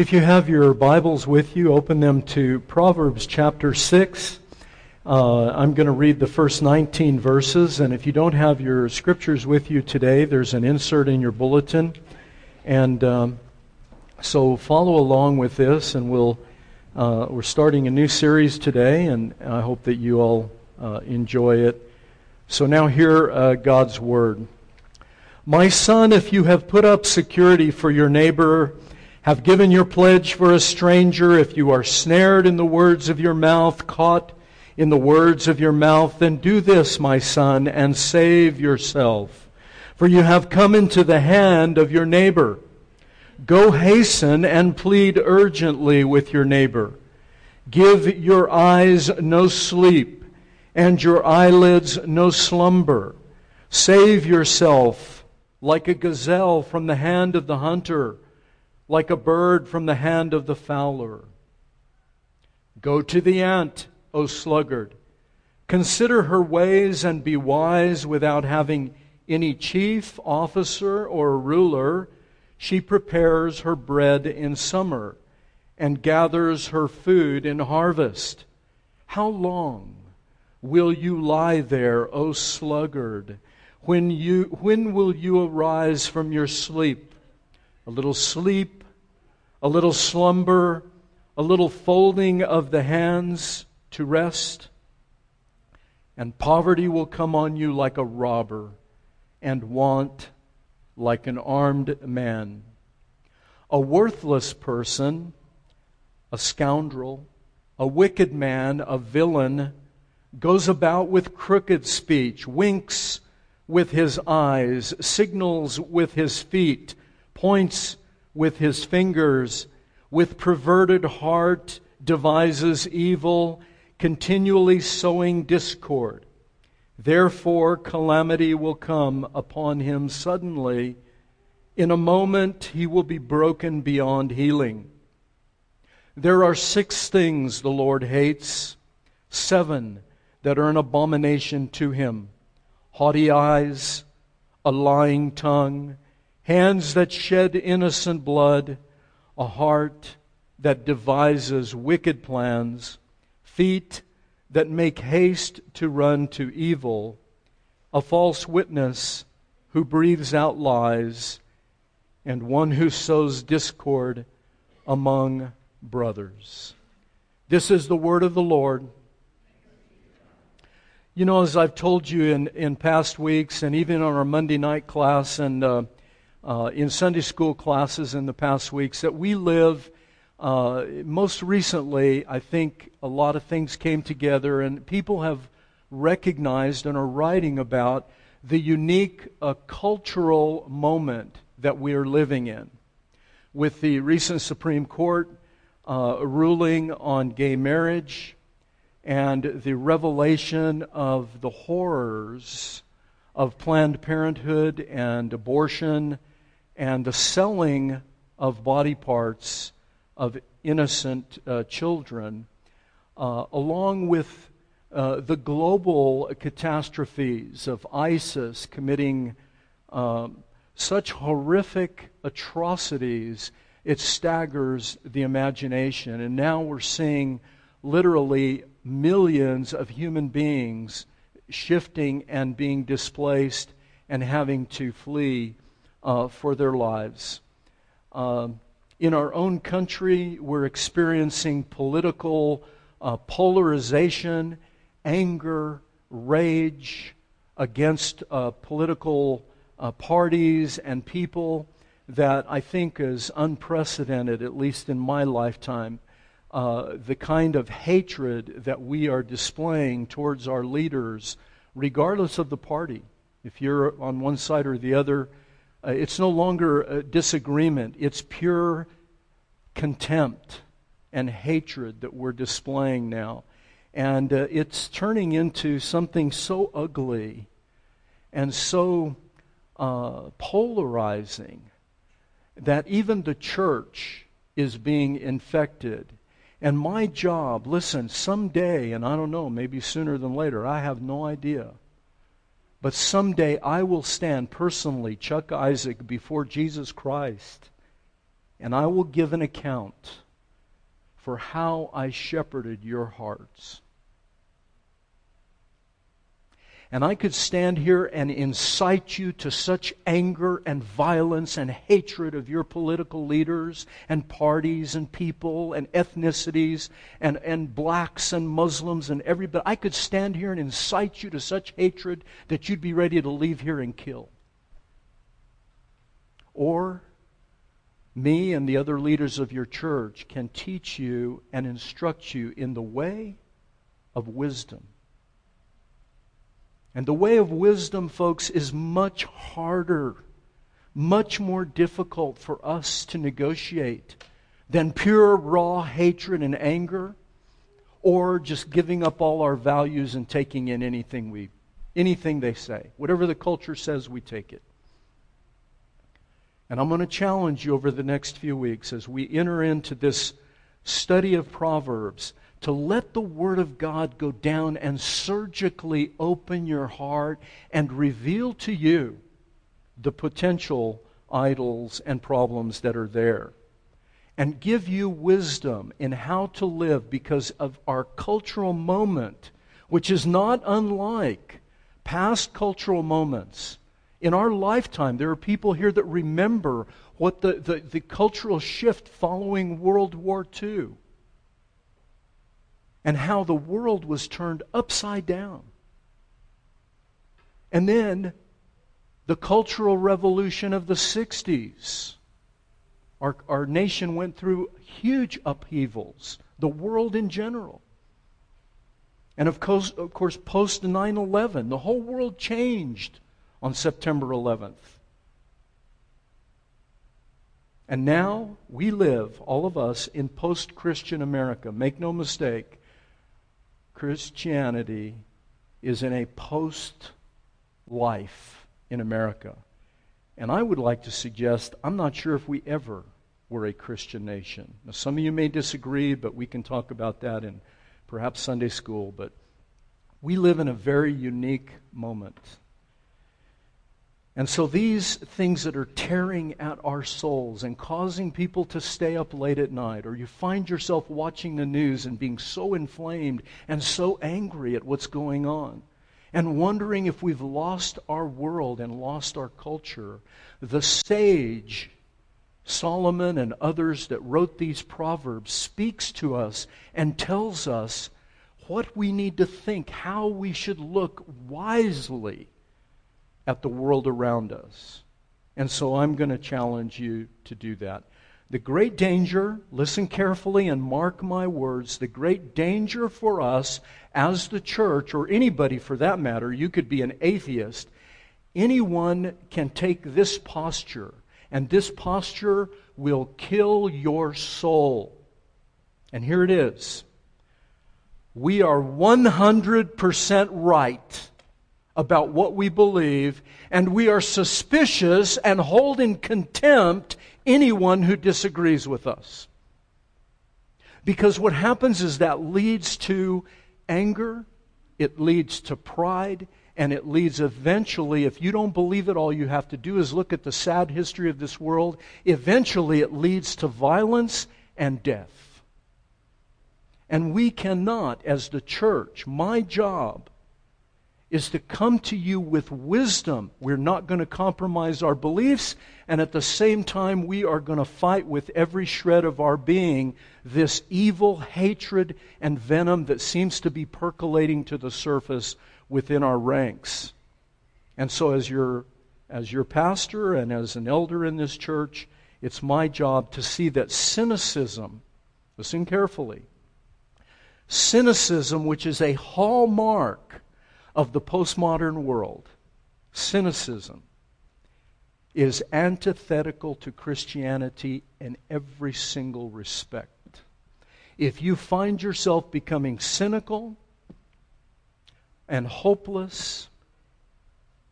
If you have your Bibles with you, open them to Proverbs chapter 6. Uh, I'm going to read the first 19 verses, and if you don't have your scriptures with you today, there's an insert in your bulletin. And um, so follow along with this, and we'll, uh, we're starting a new series today, and I hope that you all uh, enjoy it. So now hear uh, God's word. My son, if you have put up security for your neighbor, have given your pledge for a stranger, if you are snared in the words of your mouth, caught in the words of your mouth, then do this, my son, and save yourself. For you have come into the hand of your neighbor. Go hasten and plead urgently with your neighbor. Give your eyes no sleep, and your eyelids no slumber. Save yourself like a gazelle from the hand of the hunter like a bird from the hand of the fowler. Go to the ant, O sluggard. Consider her ways and be wise without having any chief, officer, or ruler. She prepares her bread in summer and gathers her food in harvest. How long will you lie there, O sluggard? When, you, when will you arise from your sleep? A little sleep a little slumber, a little folding of the hands to rest, and poverty will come on you like a robber, and want like an armed man. A worthless person, a scoundrel, a wicked man, a villain, goes about with crooked speech, winks with his eyes, signals with his feet, points with his fingers, with perverted heart, devises evil, continually sowing discord. Therefore, calamity will come upon him suddenly. In a moment, he will be broken beyond healing. There are six things the Lord hates, seven that are an abomination to him haughty eyes, a lying tongue hands that shed innocent blood, a heart that devises wicked plans, feet that make haste to run to evil, a false witness who breathes out lies, and one who sows discord among brothers. This is the word of the Lord. You know, as I've told you in, in past weeks, and even on our Monday night class, and uh, uh, in Sunday school classes in the past weeks that we live. Uh, most recently, I think a lot of things came together, and people have recognized and are writing about the unique uh, cultural moment that we are living in. With the recent Supreme Court uh, ruling on gay marriage and the revelation of the horrors of Planned Parenthood and abortion and the selling of body parts of innocent uh, children, uh, along with uh, the global catastrophes of ISIS committing um, such horrific atrocities, it staggers the imagination. And now we're seeing literally millions of human beings shifting and being displaced and having to flee uh, for their lives. Um, in our own country, we're experiencing political uh, polarization, anger, rage against uh, political uh, parties and people that I think is unprecedented, at least in my lifetime. Uh, the kind of hatred that we are displaying towards our leaders, regardless of the party. If you're on one side or the other, uh, it's no longer a disagreement, it's pure contempt and hatred that we're displaying now. And uh, it's turning into something so ugly and so uh, polarizing that even the church is being infected. And my job, listen, someday, and I don't know, maybe sooner than later, I have no idea. But someday I will stand personally, Chuck Isaac, before Jesus Christ. and I will give an account for how I shepherded your hearts. And I could stand here and incite you to such anger and violence and hatred of your political leaders and parties and people and ethnicities and, and blacks and Muslims and everybody. I could stand here and incite you to such hatred that you'd be ready to leave here and kill. Or me and the other leaders of your church can teach you and instruct you in the way of wisdom. And the way of wisdom, folks, is much harder, much more difficult for us to negotiate than pure raw hatred and anger or just giving up all our values and taking in anything we anything they say. Whatever the culture says, we take it. And I'm going to challenge you over the next few weeks as we enter into this study of Proverbs to let the Word of God go down and surgically open your heart and reveal to you the potential idols and problems that are there. And give you wisdom in how to live because of our cultural moment, which is not unlike past cultural moments in our lifetime, there are people here that remember what the, the, the cultural shift following World War II and how the world was turned upside down. And then the cultural revolution of the 60s. Our, our nation went through huge upheavals, the world in general. And of course, of course post 9 11, the whole world changed on September 11th. And now we live, all of us, in post Christian America. Make no mistake, Christianity is in a post life in America. And I would like to suggest I'm not sure if we ever were a Christian nation. Now, some of you may disagree, but we can talk about that in perhaps Sunday school. But we live in a very unique moment. And so, these things that are tearing at our souls and causing people to stay up late at night, or you find yourself watching the news and being so inflamed and so angry at what's going on, and wondering if we've lost our world and lost our culture, the sage, Solomon, and others that wrote these proverbs, speaks to us and tells us what we need to think, how we should look wisely at the world around us. And so I'm going to challenge you to do that. The great danger, listen carefully and mark my words, the great danger for us as the church, or anybody for that matter, you could be an atheist, anyone can take this posture, and this posture will kill your soul. And here it is. We are 100% right about what we believe, and we are suspicious and hold in contempt anyone who disagrees with us. Because what happens is that leads to anger, it leads to pride, and it leads eventually, if you don't believe it, all you have to do is look at the sad history of this world. Eventually, it leads to violence and death. And we cannot, as the church, my job is to come to you with wisdom. We're not going to compromise our beliefs, and at the same time, we are going to fight with every shred of our being this evil hatred and venom that seems to be percolating to the surface within our ranks. And so, as your, as your pastor and as an elder in this church, it's my job to see that cynicism, listen carefully, cynicism, which is a hallmark of the postmodern world, cynicism, is antithetical to Christianity in every single respect. If you find yourself becoming cynical and hopeless,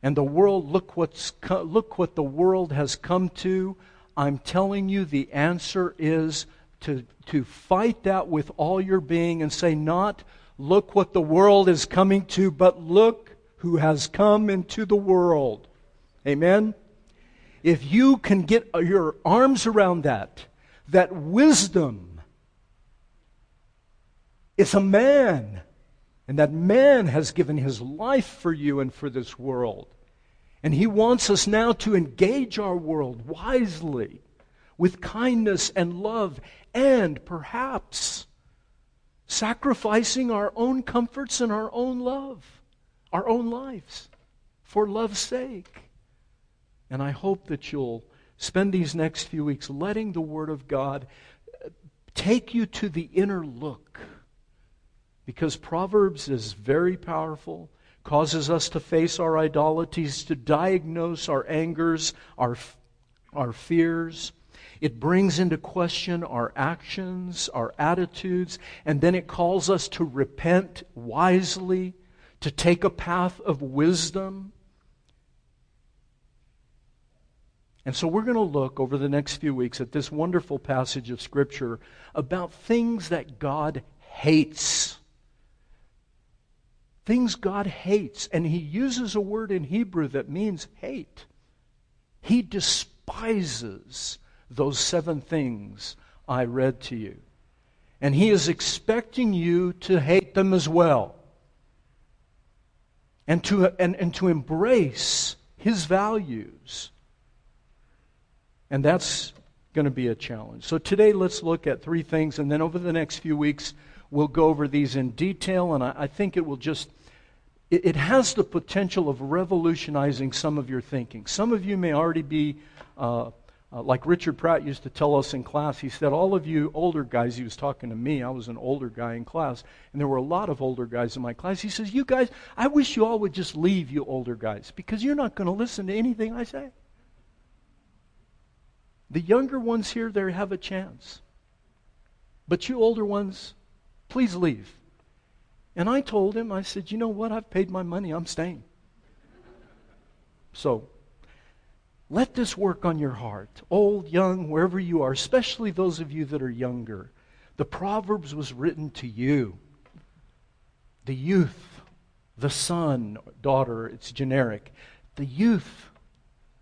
and the world, look, what's, look what the world has come to, I'm telling you the answer is to, to fight that with all your being and say, not Look what the world is coming to, but look who has come into the world. Amen? If you can get your arms around that that wisdom is a man, and that man has given his life for you and for this world. And he wants us now to engage our world wisely with kindness and love, and perhaps sacrificing our own comforts and our own love, our own lives, for love's sake. And I hope that you'll spend these next few weeks letting the Word of God take you to the inner look. Because Proverbs is very powerful, causes us to face our idolatries, to diagnose our angers, our, our fears. It brings into question our actions, our attitudes, and then it calls us to repent wisely, to take a path of wisdom. And so we're going to look over the next few weeks at this wonderful passage of Scripture about things that God hates. Things God hates. And He uses a word in Hebrew that means hate. He despises those seven things I read to you. And He is expecting you to hate them as well. And to, and, and to embrace His values. And that's going to be a challenge. So today, let's look at three things, and then over the next few weeks, we'll go over these in detail. And I, I think it will just, it, has the potential of revolutionizing some of your thinking. Some of you may already be, uh, uh, like Richard Pratt used to tell us in class, he said, All of you older guys, he was talking to me, I was an older guy in class, and there were a lot of older guys in my class. He says, You guys, I wish you all would just leave, you older guys, because you're not going to listen to anything I say. The younger ones here, they have a chance. But you older ones, please leave. And I told him, I said, you know what? I've paid my money. I'm staying. So, let this work on your heart, old, young, wherever you are, especially those of you that are younger. The Proverbs was written to you, the youth, the son, daughter, it's generic. The youth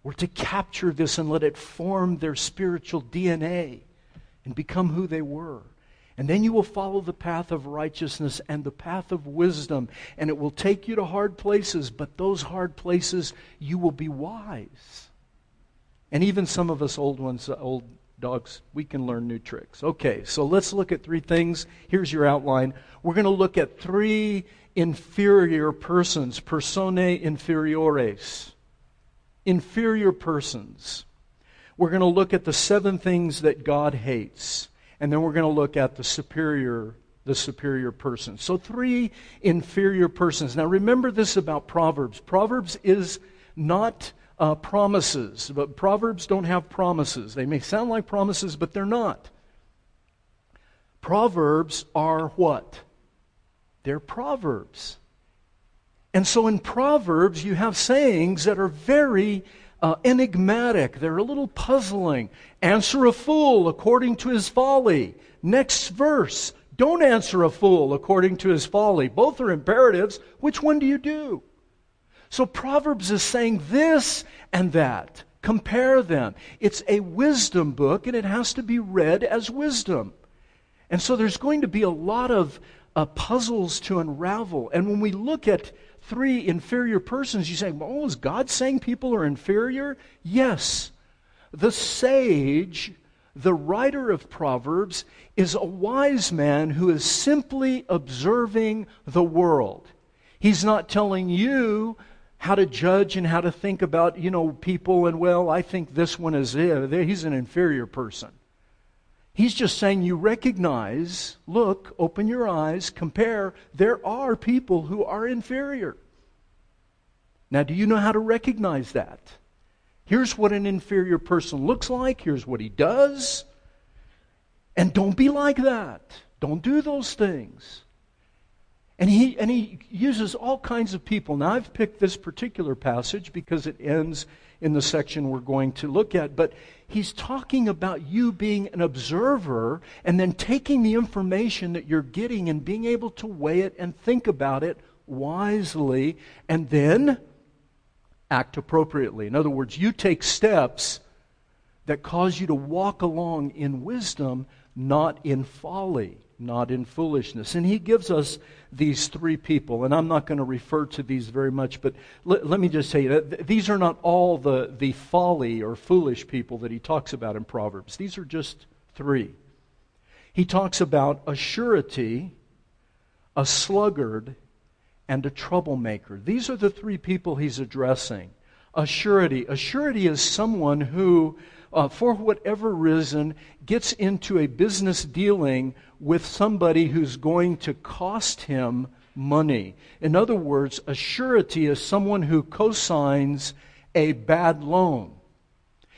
were to capture this and let it form their spiritual DNA and become who they were. And then you will follow the path of righteousness and the path of wisdom, and it will take you to hard places, but those hard places you will be wise. And even some of us old ones, uh, old dogs, we can learn new tricks. Okay, so let's look at three things. Here's your outline. We're going to look at three inferior persons, personae inferiores inferior persons. We're going to look at the seven things that God hates, and then we're going to look at the superior the superior person. So three inferior persons. Now remember this about Proverbs. Proverbs is not uh, promises, but Proverbs don't have promises. They may sound like promises, but they're not. Proverbs are what? They're proverbs. And so in Proverbs, you have sayings that are very uh, enigmatic. They're a little puzzling. Answer a fool according to his folly. Next verse. Don't answer a fool according to his folly. Both are imperatives. Which one do you do? So Proverbs is saying this and that. Compare them. It's a wisdom book and it has to be read as wisdom. And so there's going to be a lot of uh, puzzles to unravel. And when we look at three inferior persons, you say, oh, is God saying people are inferior? Yes. The sage, the writer of Proverbs, is a wise man who is simply observing the world. He's not telling you how to judge and how to think about, you know, people and, well, I think this one is. He's an inferior person. He's just saying you recognize, look, open your eyes, compare. There are people who are inferior. Now, do you know how to recognize that? Here's what an inferior person looks like, here's what he does. And don't be like that. Don't do those things. And he, and he uses all kinds of people. Now, I've picked this particular passage because it ends in the section we're going to look at, but he's talking about you being an observer and then taking the information that you're getting and being able to weigh it and think about it wisely and then act appropriately. In other words, you take steps that cause you to walk along in wisdom, not in folly, not in foolishness. And he gives us these three people, and I'm not going to refer to these very much, but let, let me just say that these are not all the, the folly or foolish people that he talks about in Proverbs. These are just three. He talks about a surety, a sluggard, and a troublemaker. These are the three people he's addressing. A surety. A surety is someone who uh, for whatever reason, gets into a business dealing with somebody who's going to cost him money. In other words, a surety is someone who cosigns a bad loan.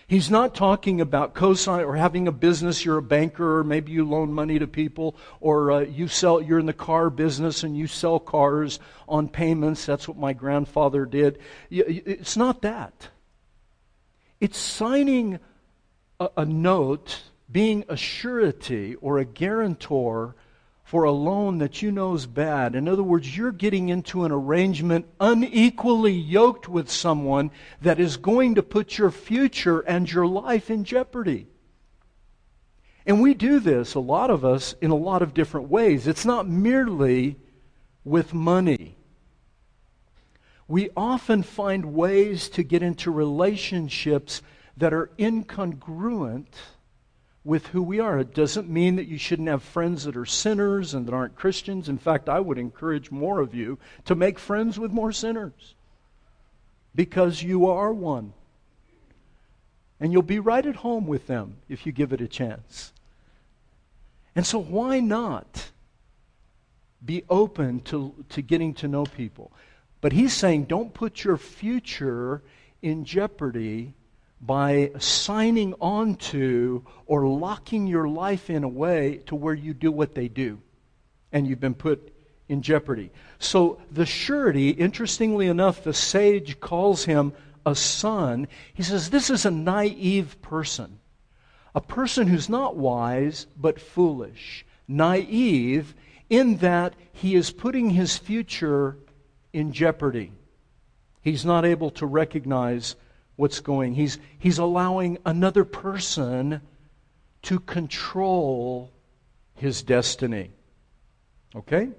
He's not talking about cosign or having a business. You're a banker, or maybe you loan money to people, or uh, you sell. You're in the car business and you sell cars on payments. That's what my grandfather did. It's not that. It's signing a, a note being a surety or a guarantor for a loan that you know is bad. In other words, you're getting into an arrangement unequally yoked with someone that is going to put your future and your life in jeopardy. And we do this, a lot of us, in a lot of different ways. It's not merely with money. We often find ways to get into relationships that are incongruent with who we are. It doesn't mean that you shouldn't have friends that are sinners and that aren't Christians. In fact, I would encourage more of you to make friends with more sinners because you are one. And you'll be right at home with them if you give it a chance. And so, why not be open to, to getting to know people? But he's saying, don't put your future in jeopardy by signing on to or locking your life in a way to where you do what they do and you've been put in jeopardy. So the surety, interestingly enough, the sage calls him a son. He says this is a naive person, a person who's not wise but foolish. Naive in that he is putting his future in jeopardy. He's not able to recognize what's going. He's, he's allowing another person to control his destiny. Okay?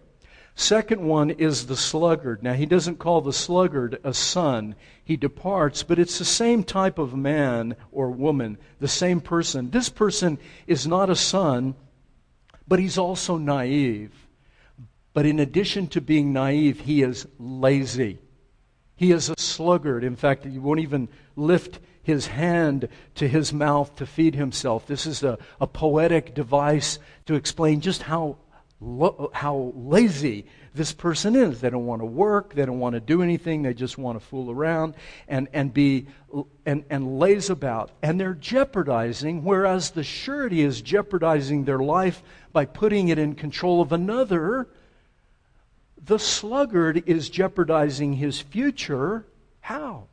Second one is the sluggard. Now, he doesn't call the sluggard a son. He departs, but it's the same type of man or woman, the same person. This person is not a son, but he's also naive. But in addition to being naive, he is lazy. He is a sluggard. In fact, he won't even lift his hand to his mouth to feed himself. This is a, a poetic device to explain just how, lo- how lazy this person is. They don't want to work, they don't want to do anything, they just want to fool around and, and be and, and lays about. And they're jeopardizing, whereas the surety is jeopardizing their life by putting it in control of another the sluggard is jeopardizing his future. How?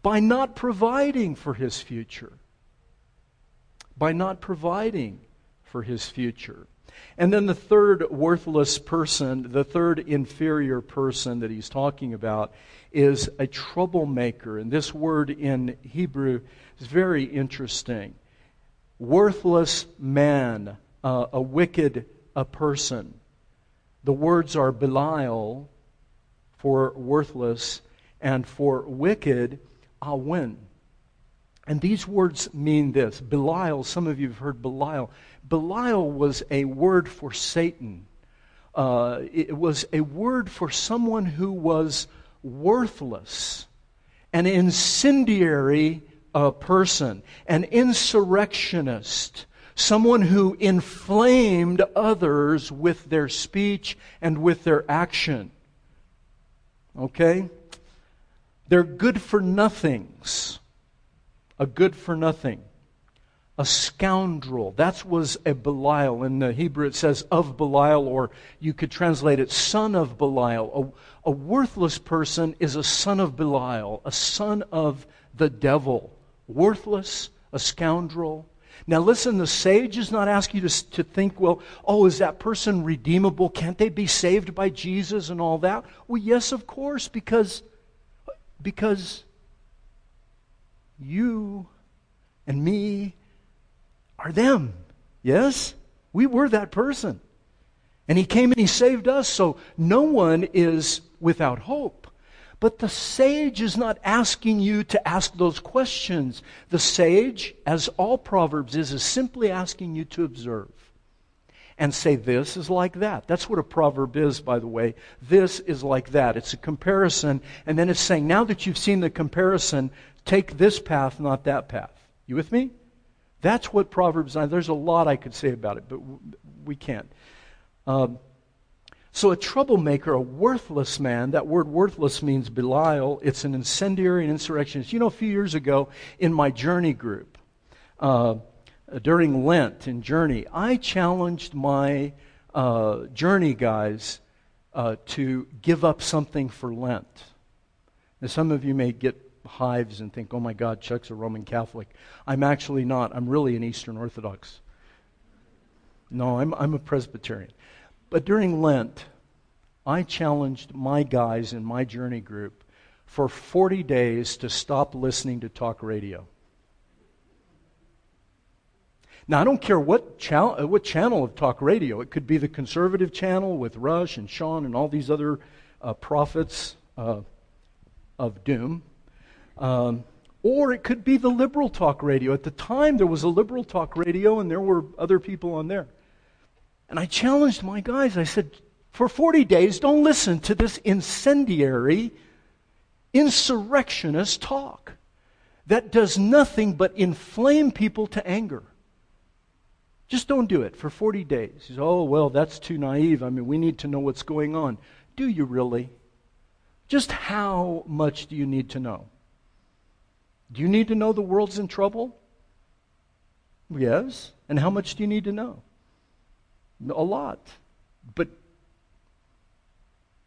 By not providing for his future. By not providing for his future. And then the third worthless person, the third inferior person that he's talking about, is a troublemaker. And this word in Hebrew is very interesting. Worthless man, uh, a wicked a person. The words are Belial for worthless and for wicked, Awen. And these words mean this. Belial, some of you have heard Belial. Belial was a word for Satan. Uh, it was a word for someone who was worthless, an incendiary uh, person, an insurrectionist, someone who inflamed others with their speech and with their action. Okay? They're good for nothings. A good for nothing. A scoundrel. That was a Belial. In the Hebrew it says of Belial, or you could translate it son of Belial. A, a worthless person is a son of Belial, a son of the devil. Worthless, a scoundrel, now, listen, the sage does not ask you to, to think, well, oh, is that person redeemable? Can't they be saved by Jesus and all that? Well, yes, of course, because, because you and me are them. Yes? We were that person. And he came and he saved us, so no one is without hope. But the sage is not asking you to ask those questions. The sage, as all Proverbs is, is simply asking you to observe and say, This is like that. That's what a proverb is, by the way. This is like that. It's a comparison, and then it's saying, Now that you've seen the comparison, take this path, not that path. You with me? That's what Proverbs 9, there's a lot I could say about it, but we can't. Um, so, a troublemaker, a worthless man, that word worthless means Belial. It's an incendiary and insurrectionist. You know, a few years ago in my journey group, uh, during Lent in Journey, I challenged my uh, Journey guys uh, to give up something for Lent. Now, some of you may get hives and think, oh my God, Chuck's a Roman Catholic. I'm actually not. I'm really an Eastern Orthodox. No, I'm, I'm a Presbyterian. But during Lent, I challenged my guys in my journey group for 40 days to stop listening to talk radio. Now, I don't care what, uh, what channel of talk radio. It could be the conservative channel with Rush and Sean and all these other uh, prophets uh, of doom. Um, or it could be the liberal talk radio. At the time, there was a liberal talk radio, and there were other people on there. And I challenged my guys. I said, for 40 days, don't listen to this incendiary, insurrectionist talk that does nothing but inflame people to anger. Just don't do it for 40 days. Says, oh, well, that's too naive. I mean, we need to know what's going on. Do you really? Just how much do you need to know? Do you need to know the world's in trouble? Yes. And how much do you need to know? A lot. But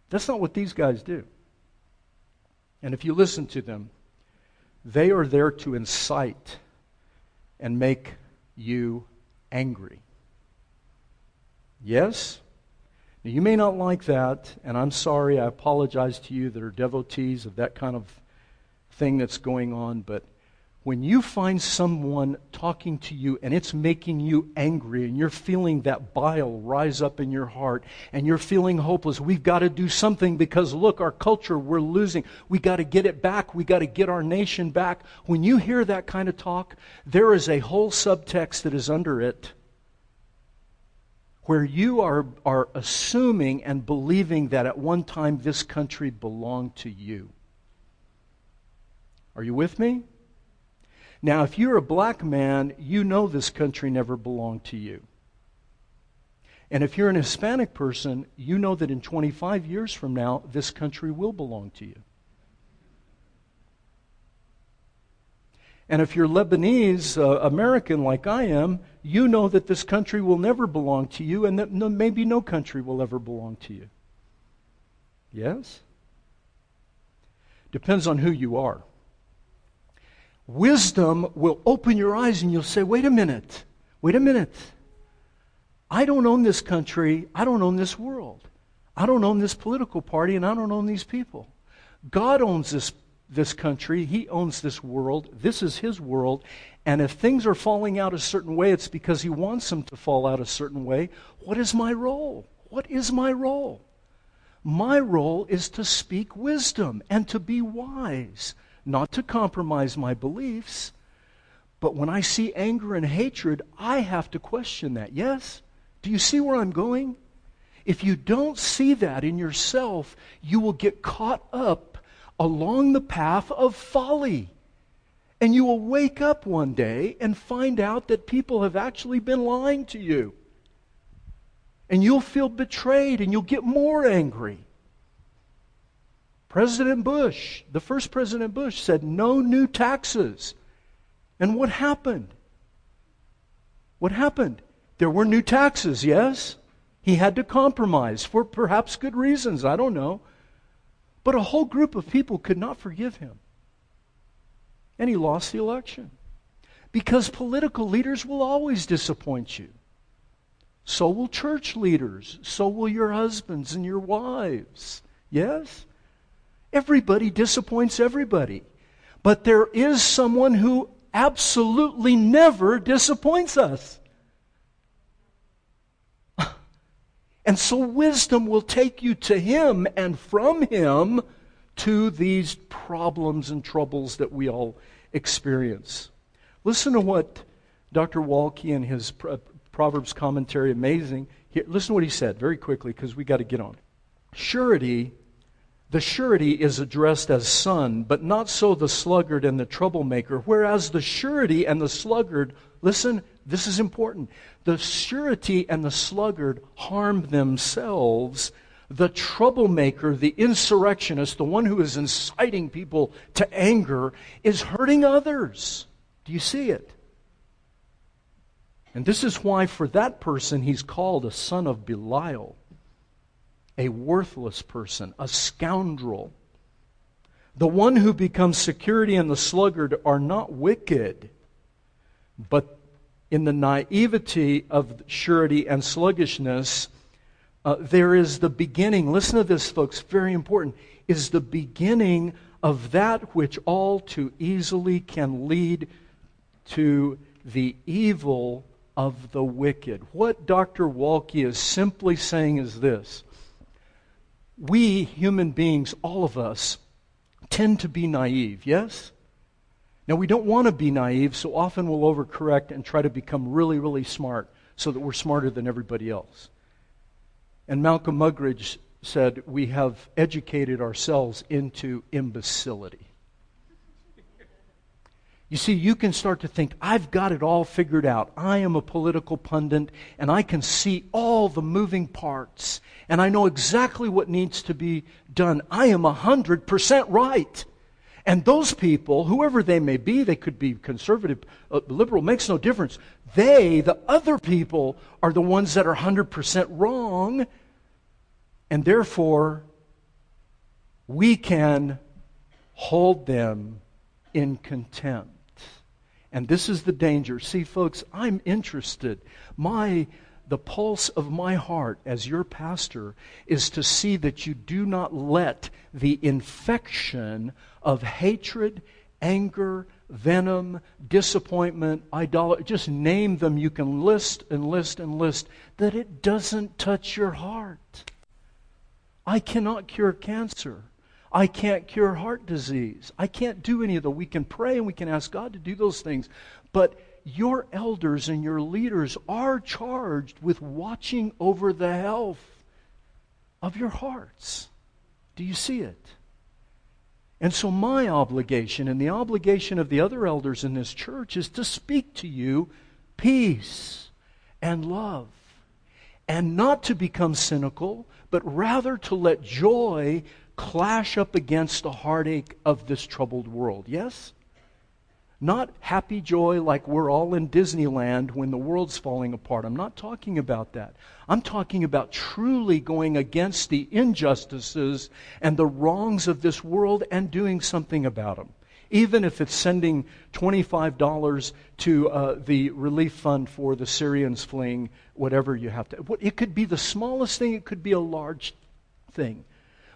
that's not what these guys do. And if you listen to them, they are there to incite and make you angry. Yes? Now, you may not like that, and I'm sorry. I apologize to you that are devotees of that kind of thing that's going on, but when you find someone talking to you and it's making you angry and you're feeling that bile rise up in your heart and you're feeling hopeless, we've got to do something because look, our culture, we're losing. We got to get it back. We got to get our nation back. When you hear that kind of talk, there is a whole subtext that is under it where you are, are assuming and believing that at one time this country belonged to you. Are you with me? Now, if you're a black man, you know this country never belonged to you. And if you're an Hispanic person, you know that in 25 years from now, this country will belong to you. And if you're Lebanese uh, American like I am, you know that this country will never belong to you and that no, maybe no country will ever belong to you. Yes? Depends on who you are. Wisdom will open your eyes and you'll say, wait a minute, wait a minute. I don't own this country. I don't own this world. I don't own this political party and I don't own these people. God owns this, this country. He owns this world. This is His world. And if things are falling out a certain way, it's because He wants them to fall out a certain way. What is my role? What is my role? My role is to speak wisdom and to be wise not to compromise my beliefs. But when I see anger and hatred, I have to question that. Yes? Do you see where I'm going? If you don't see that in yourself, you will get caught up along the path of folly. And you will wake up one day and find out that people have actually been lying to you. And you'll feel betrayed and you'll get more angry. President Bush, the first President Bush, said no new taxes. And what happened? What happened? There were new taxes, yes? He had to compromise for perhaps good reasons, I don't know. But a whole group of people could not forgive him. And he lost the election. Because political leaders will always disappoint you. So will church leaders. So will your husbands and your wives. Yes? Everybody disappoints everybody. But there is someone who absolutely never disappoints us. And so wisdom will take you to Him and from Him to these problems and troubles that we all experience. Listen to what Dr. Waltke in his uh, Proverbs commentary, amazing. Here, listen to what he said very quickly because we got to get on. Surety, the surety is addressed as son, but not so the sluggard and the troublemaker, whereas the surety and the sluggard, listen, this is important. The surety and the sluggard harm themselves. The troublemaker, the insurrectionist, the one who is inciting people to anger, is hurting others. Do you see it? And this is why, for that person, he's called a son of Belial, a worthless person, a scoundrel. The one who becomes security and the sluggard are not wicked, but in the naivety of surety and sluggishness, uh, there is the beginning. Listen to this, folks, very important. Is the beginning of that which all too easily can lead to the evil of the wicked. What Dr. Waltke is simply saying is this We human beings, all of us, tend to be naive, yes? Now, we don't want to be naive, so often we'll overcorrect and try to become really, really smart so that we're smarter than everybody else. And Malcolm Muggeridge said, We have educated ourselves into imbecility. You see, you can start to think, I've got it all figured out. I am a political pundit, and I can see all the moving parts, and I know exactly what needs to be done. I am 100% right. And those people, whoever they may be, they could be conservative, uh, liberal, makes no difference. They, the other people, are the ones that are 100% wrong, and therefore, we can hold them in contempt. And this is the danger. See, folks, I'm interested. My the pulse of my heart as your pastor is to see that you do not let the infection of hatred, anger, venom, disappointment, idolatry, just name them. You can list and list and list, that it doesn't touch your heart. I cannot cure cancer. I can't cure heart disease. I can't do any of that. We can pray and we can ask God to do those things. But your elders and your leaders are charged with watching over the health of your hearts. Do you see it? And so, my obligation and the obligation of the other elders in this church is to speak to you peace and love. And not to become cynical, but rather to let joy clash up against the heartache of this troubled world. Yes? Not happy joy like we're all in Disneyland when the world's falling apart. I'm not talking about that. I'm talking about truly going against the injustices and the wrongs of this world and doing something about them. Even if it's sending $25 to uh, the relief fund for the Syrians fleeing, whatever you have to. It could be the smallest thing, it could be a large thing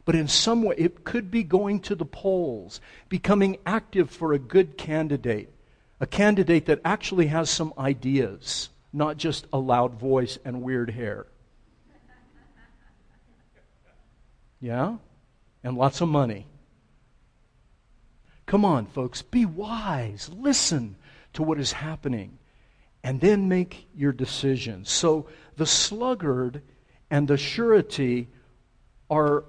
but in some way, it could be going to the polls, becoming active for a good candidate, a candidate that actually has some ideas, not just a loud voice and weird hair. Yeah? And lots of money. Come on, folks, be wise. Listen to what is happening and then make your decisions. So the sluggard and the surety are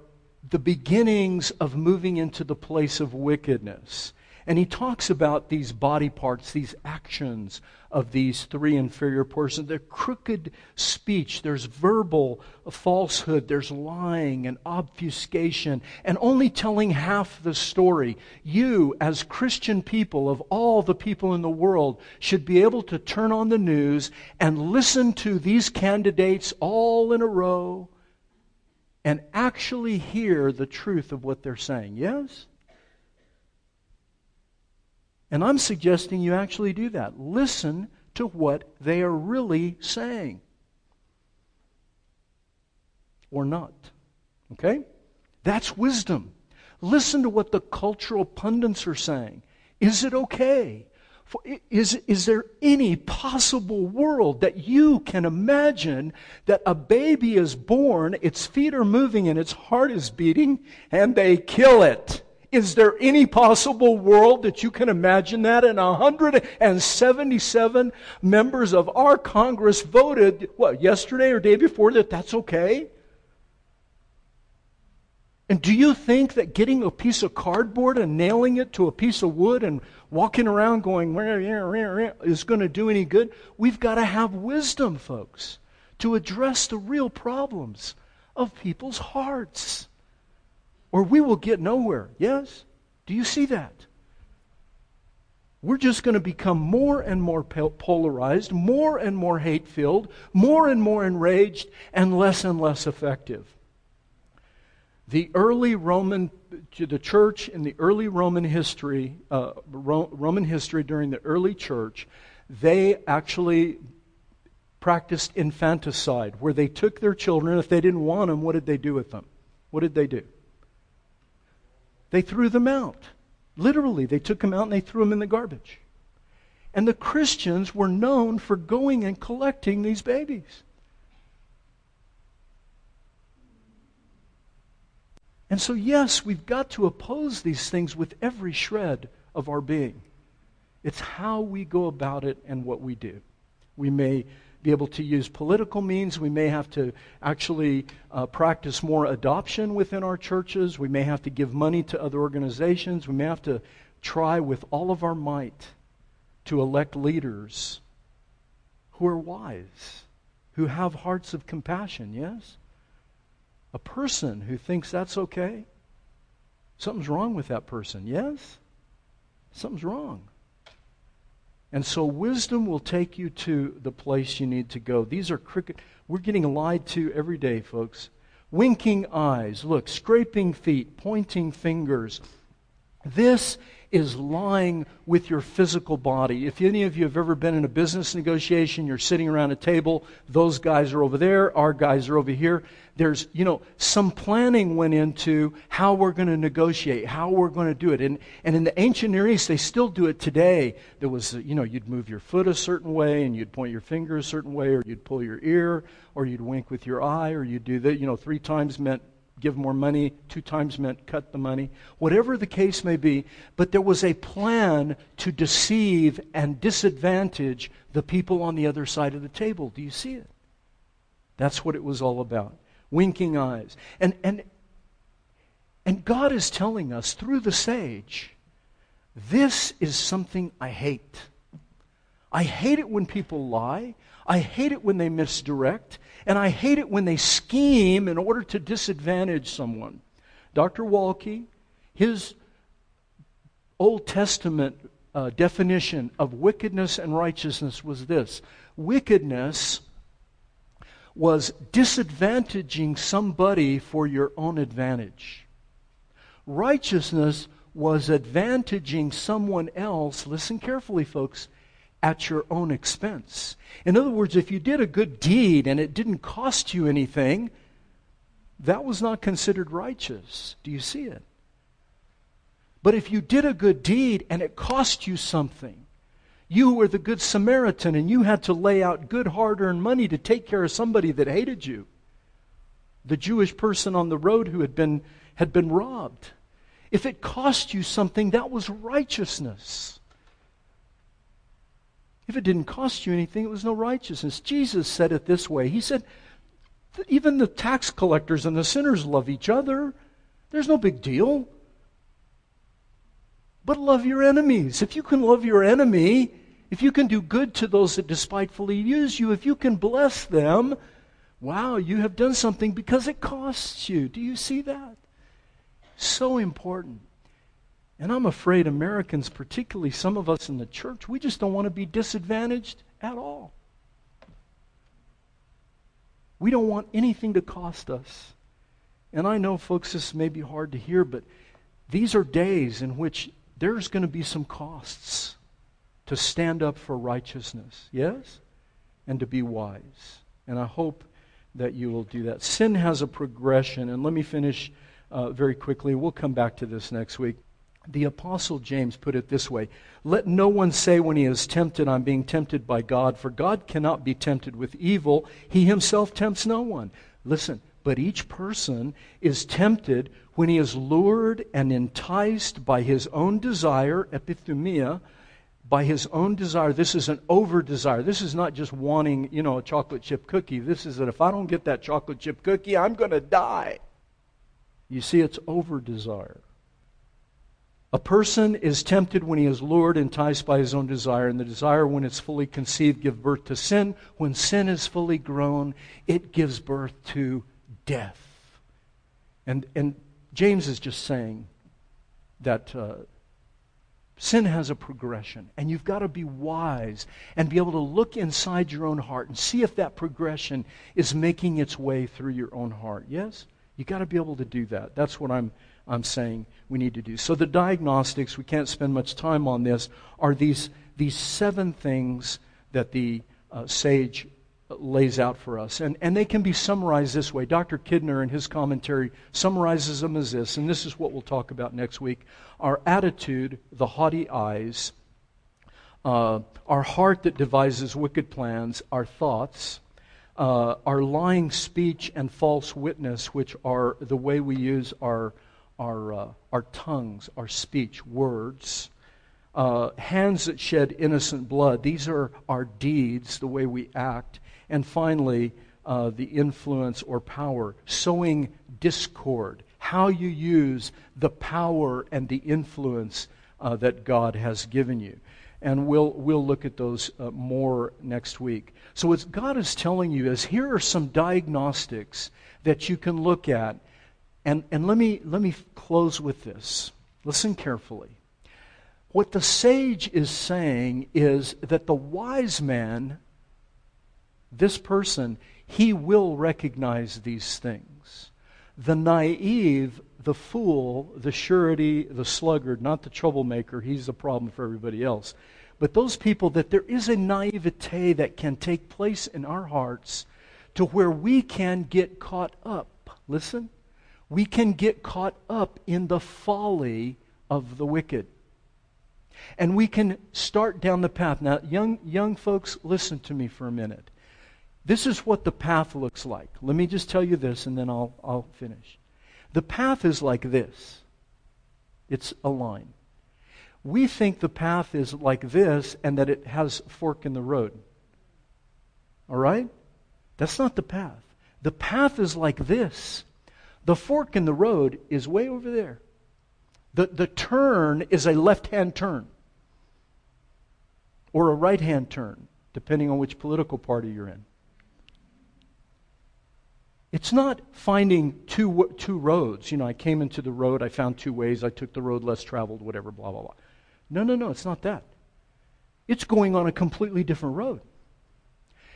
the beginnings of moving into the place of wickedness. And he talks about these body parts, these actions of these three inferior persons. They're crooked speech, there's verbal falsehood, there's lying and obfuscation, and only telling half the story. You, as Christian people of all the people in the world, should be able to turn on the news and listen to these candidates all in a row and actually hear the truth of what they're saying. Yes? And I'm suggesting you actually do that. Listen to what they are really saying. Or not. Okay? That's wisdom. Listen to what the cultural pundits are saying. Is it okay Is, is there any possible world that you can imagine that a baby is born, its feet are moving, and its heart is beating, and they kill it? Is there any possible world that you can imagine that? And 177 members of our Congress voted, what, yesterday or day before, that that's okay? And do you think that getting a piece of cardboard and nailing it to a piece of wood and walking around going, is going to do any good? We've got to have wisdom, folks, to address the real problems of people's hearts or we will get nowhere. Yes? Do you see that? We're just going to become more and more polarized, more and more hate filled, more and more enraged, and less and less effective. The early Roman, the church in the early Roman history, uh, Roman history during the early church, they actually practiced infanticide, where they took their children. If they didn't want them, what did they do with them? What did they do? They threw them out. Literally, they took them out and they threw them in the garbage. And the Christians were known for going and collecting these babies. And so, yes, we've got to oppose these things with every shred of our being. It's how we go about it and what we do. We may be able to use political means. We may have to actually uh, practice more adoption within our churches. We may have to give money to other organizations. We may have to try with all of our might to elect leaders who are wise, who have hearts of compassion, yes? A person who thinks that's okay, something's wrong with that person, yes? Something's wrong. And so wisdom will take you to the place you need to go. These are cricket. We're getting lied to every day, folks. Winking eyes, look, scraping feet, pointing fingers. This is lying with your physical body. If any of you have ever been in a business negotiation, you're sitting around a table, those guys are over there, our guys are over here. There's, you know, some planning went into how we're going to negotiate, how we're going to do it. And, and in the ancient Near East, they still do it today. There was, you know, you'd move your foot a certain way and you'd point your finger a certain way or you'd pull your ear or you'd wink with your eye or you'd do that. You know, three times meant give more money, two times meant cut the money, whatever the case may be. But there was a plan to deceive and disadvantage the people on the other side of the table. Do you see it? That's what it was all about. Winking eyes. And, and, and God is telling us through the sage this is something I hate. I hate it when people lie. I hate it when they misdirect. And I hate it when they scheme in order to disadvantage someone. Dr. Waltke, his Old Testament uh, definition of wickedness and righteousness was this wickedness was disadvantaging somebody for your own advantage. Righteousness was advantaging someone else, listen carefully, folks, at your own expense. In other words, if you did a good deed and it didn't cost you anything, that was not considered righteous. Do you see it? But if you did a good deed and it cost you something, you were the good Samaritan and you had to lay out good hard earned money to take care of somebody that hated you. The Jewish person on the road who had been, had been robbed. If it cost you something, that was righteousness. If it didn't cost you anything, it was no righteousness. Jesus said it this way He said, even the tax collectors and the sinners love each other. There's no big deal. But love your enemies. If you can love your enemy, if you can do good to those that despitefully use you, if you can bless them, wow, you have done something because it costs you. Do you see that? So important. And I'm afraid Americans, particularly some of us in the church, we just don't want to be disadvantaged at all. We don't want anything to cost us. And I know, folks, this may be hard to hear, but these are days in which there's going to be some costs to stand up for righteousness, yes? And to be wise. And I hope that you will do that. Sin has a progression, and let me finish uh, very quickly. We'll come back to this next week. The Apostle James put it this way Let no one say when he is tempted, I'm being tempted by God, for God cannot be tempted with evil. He himself tempts no one. Listen, but each person is tempted when he is lured and enticed by his own desire, epithumia, by his own desire. This is an over desire. This is not just wanting, you know, a chocolate chip cookie. This is that if I don't get that chocolate chip cookie, I'm going to die. You see, it's over desire. A person is tempted when he is lured, enticed by his own desire, and the desire, when it's fully conceived, gives birth to sin. When sin is fully grown, it gives birth to death. And, and James is just saying that uh, sin has a progression, and you've got to be wise and be able to look inside your own heart and see if that progression is making its way through your own heart. Yes? You've got to be able to do that. That's what I'm, I'm saying we need to do. So, the diagnostics, we can't spend much time on this, are these, these seven things that the uh, sage lays out for us. And, and they can be summarized this way. Dr. Kidner, in his commentary, summarizes them as this, and this is what we'll talk about next week our attitude, the haughty eyes, uh, our heart that devises wicked plans, our thoughts, uh, our lying speech and false witness, which are the way we use our, our, uh, our tongues, our speech, words uh, hands that shed innocent blood. These are our deeds, the way we act. And finally, uh, the influence or power, sowing discord, how you use the power and the influence uh, that God has given you. And we'll, we'll look at those uh, more next week. So, what God is telling you is here are some diagnostics that you can look at. And, and let, me, let me close with this. Listen carefully. What the sage is saying is that the wise man, this person, he will recognize these things. The naive, the fool, the surety, the sluggard, not the troublemaker, he's the problem for everybody else. But those people that there is a naivete that can take place in our hearts to where we can get caught up. Listen, we can get caught up in the folly of the wicked. And we can start down the path. Now, young, young folks, listen to me for a minute. This is what the path looks like. Let me just tell you this and then I'll, I'll finish. The path is like this it's a line. We think the path is like this and that it has a fork in the road. All right? That's not the path. The path is like this. The fork in the road is way over there. The, the turn is a left hand turn or a right hand turn, depending on which political party you're in. It's not finding two, two roads. You know, I came into the road, I found two ways, I took the road less traveled, whatever, blah, blah, blah. No, no, no, it's not that. It's going on a completely different road.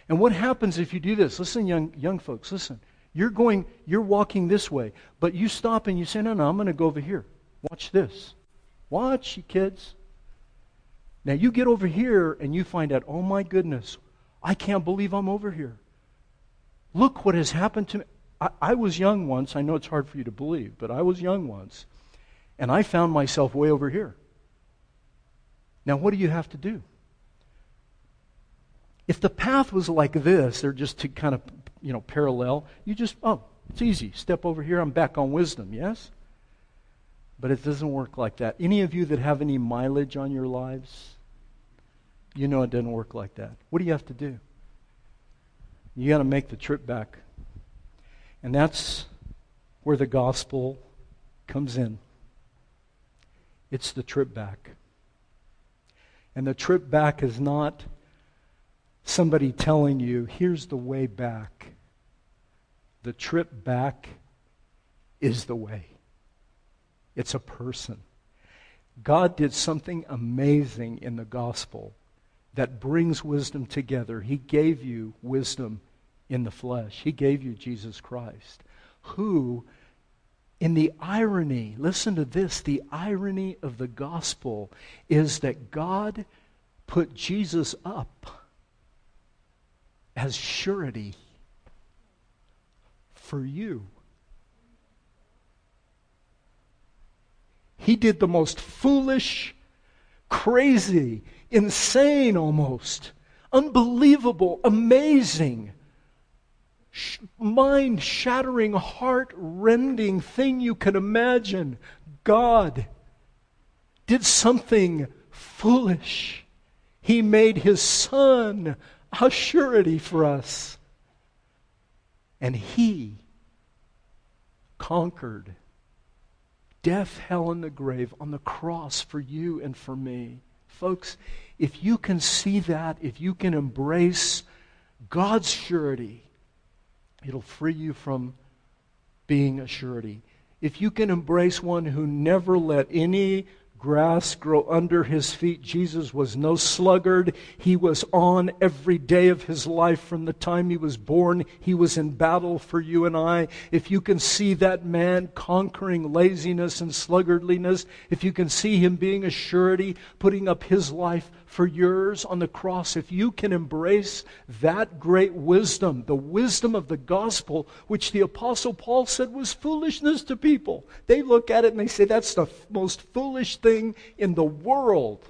And what happens if you do this? Listen, young, young folks, listen. You're going, you're walking this way, but you stop and you say, no, no, I'm going to go over here. Watch this. Watch, you kids. Now you get over here and you find out, oh my goodness, I can't believe I'm over here. Look what has happened to me. I, I, was young once. I know it's hard for you to believe, but I was young once. And I found myself way over here. Now, what do you have to do? If the path was like this, they're just to kind of, you know, parallel, you just, oh, it's easy. Step over here, I'm back on wisdom, yes? But it doesn't work like that. Any of you that have any mileage on your lives, you know it doesn't work like that. What do you have to do? You got to make the trip back. And that's where the gospel comes in. It's the trip back. And the trip back is not somebody telling you, here's the way back. The trip back is the way. It's a person. God did something amazing in the gospel that brings wisdom together. He gave you wisdom in the flesh, He gave you Jesus Christ, who, in the irony, listen to this the irony of the gospel is that God put Jesus up as surety for you. He did the most foolish, crazy, insane almost, unbelievable, amazing, mind shattering, heart rending thing you can imagine. God did something foolish. He made his son a surety for us. And he conquered death, hell, and the grave on the cross for you and for me. Folks, if you can see that, if you can embrace God's surety, it'll free you from being a surety. If you can embrace one who never let any grass grow under his feet. Jesus was no sluggard. He was on every day of his life from the time he was born. He was in battle for you and I. If you can see that man conquering laziness and sluggardliness, if you can see him being a surety, putting up his life for yours on the cross, if you can embrace that great wisdom, the wisdom of the gospel, which the Apostle Paul said was foolishness to people, they look at it and they say, that's the most foolish thing in the world.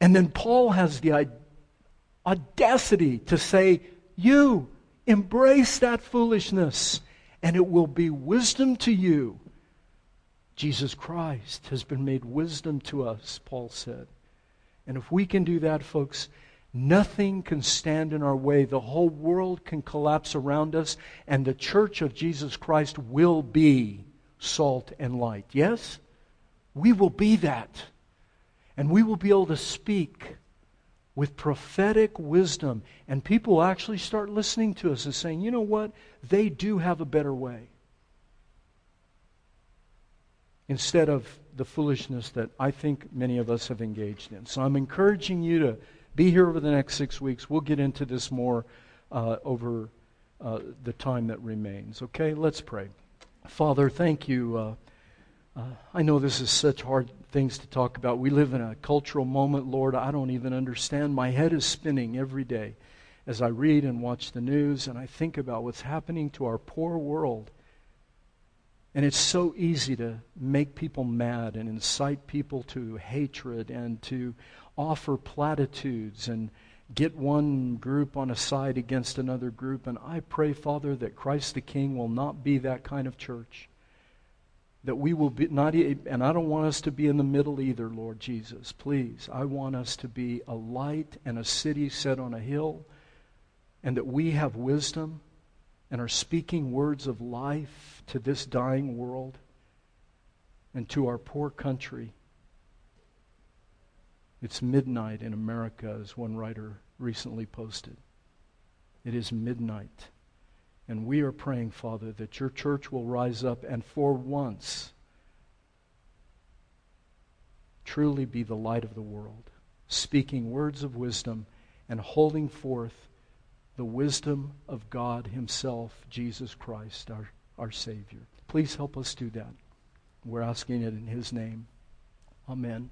And then Paul has the audacity to say, You embrace that foolishness, and it will be wisdom to you. Jesus Christ has been made wisdom to us, Paul said. And if we can do that, folks, nothing can stand in our way. The whole world can collapse around us, and the church of Jesus Christ will be salt and light. Yes? We will be that. And we will be able to speak with prophetic wisdom. And people will actually start listening to us and saying, you know what? They do have a better way. Instead of the foolishness that I think many of us have engaged in. So I'm encouraging you to be here over the next six weeks. We'll get into this more uh, over uh, the time that remains. Okay, let's pray. Father, thank you. Uh, uh, I know this is such hard things to talk about. We live in a cultural moment, Lord. I don't even understand. My head is spinning every day as I read and watch the news and I think about what's happening to our poor world. And it's so easy to make people mad and incite people to hatred and to offer platitudes and get one group on a side against another group. And I pray, Father, that Christ the King will not be that kind of church that we will be not and I don't want us to be in the middle either, Lord Jesus. Please, I want us to be a light and a city set on a hill and that we have wisdom and are speaking words of life to this dying world and to our poor country. It's midnight in America, as one writer recently posted. It is midnight. And we are praying, Father, that your church will rise up and for once truly be the light of the world, speaking words of wisdom and holding forth the wisdom of God Himself, Jesus Christ, our, our Savior. Please help us do that. We're asking it in His name. Amen.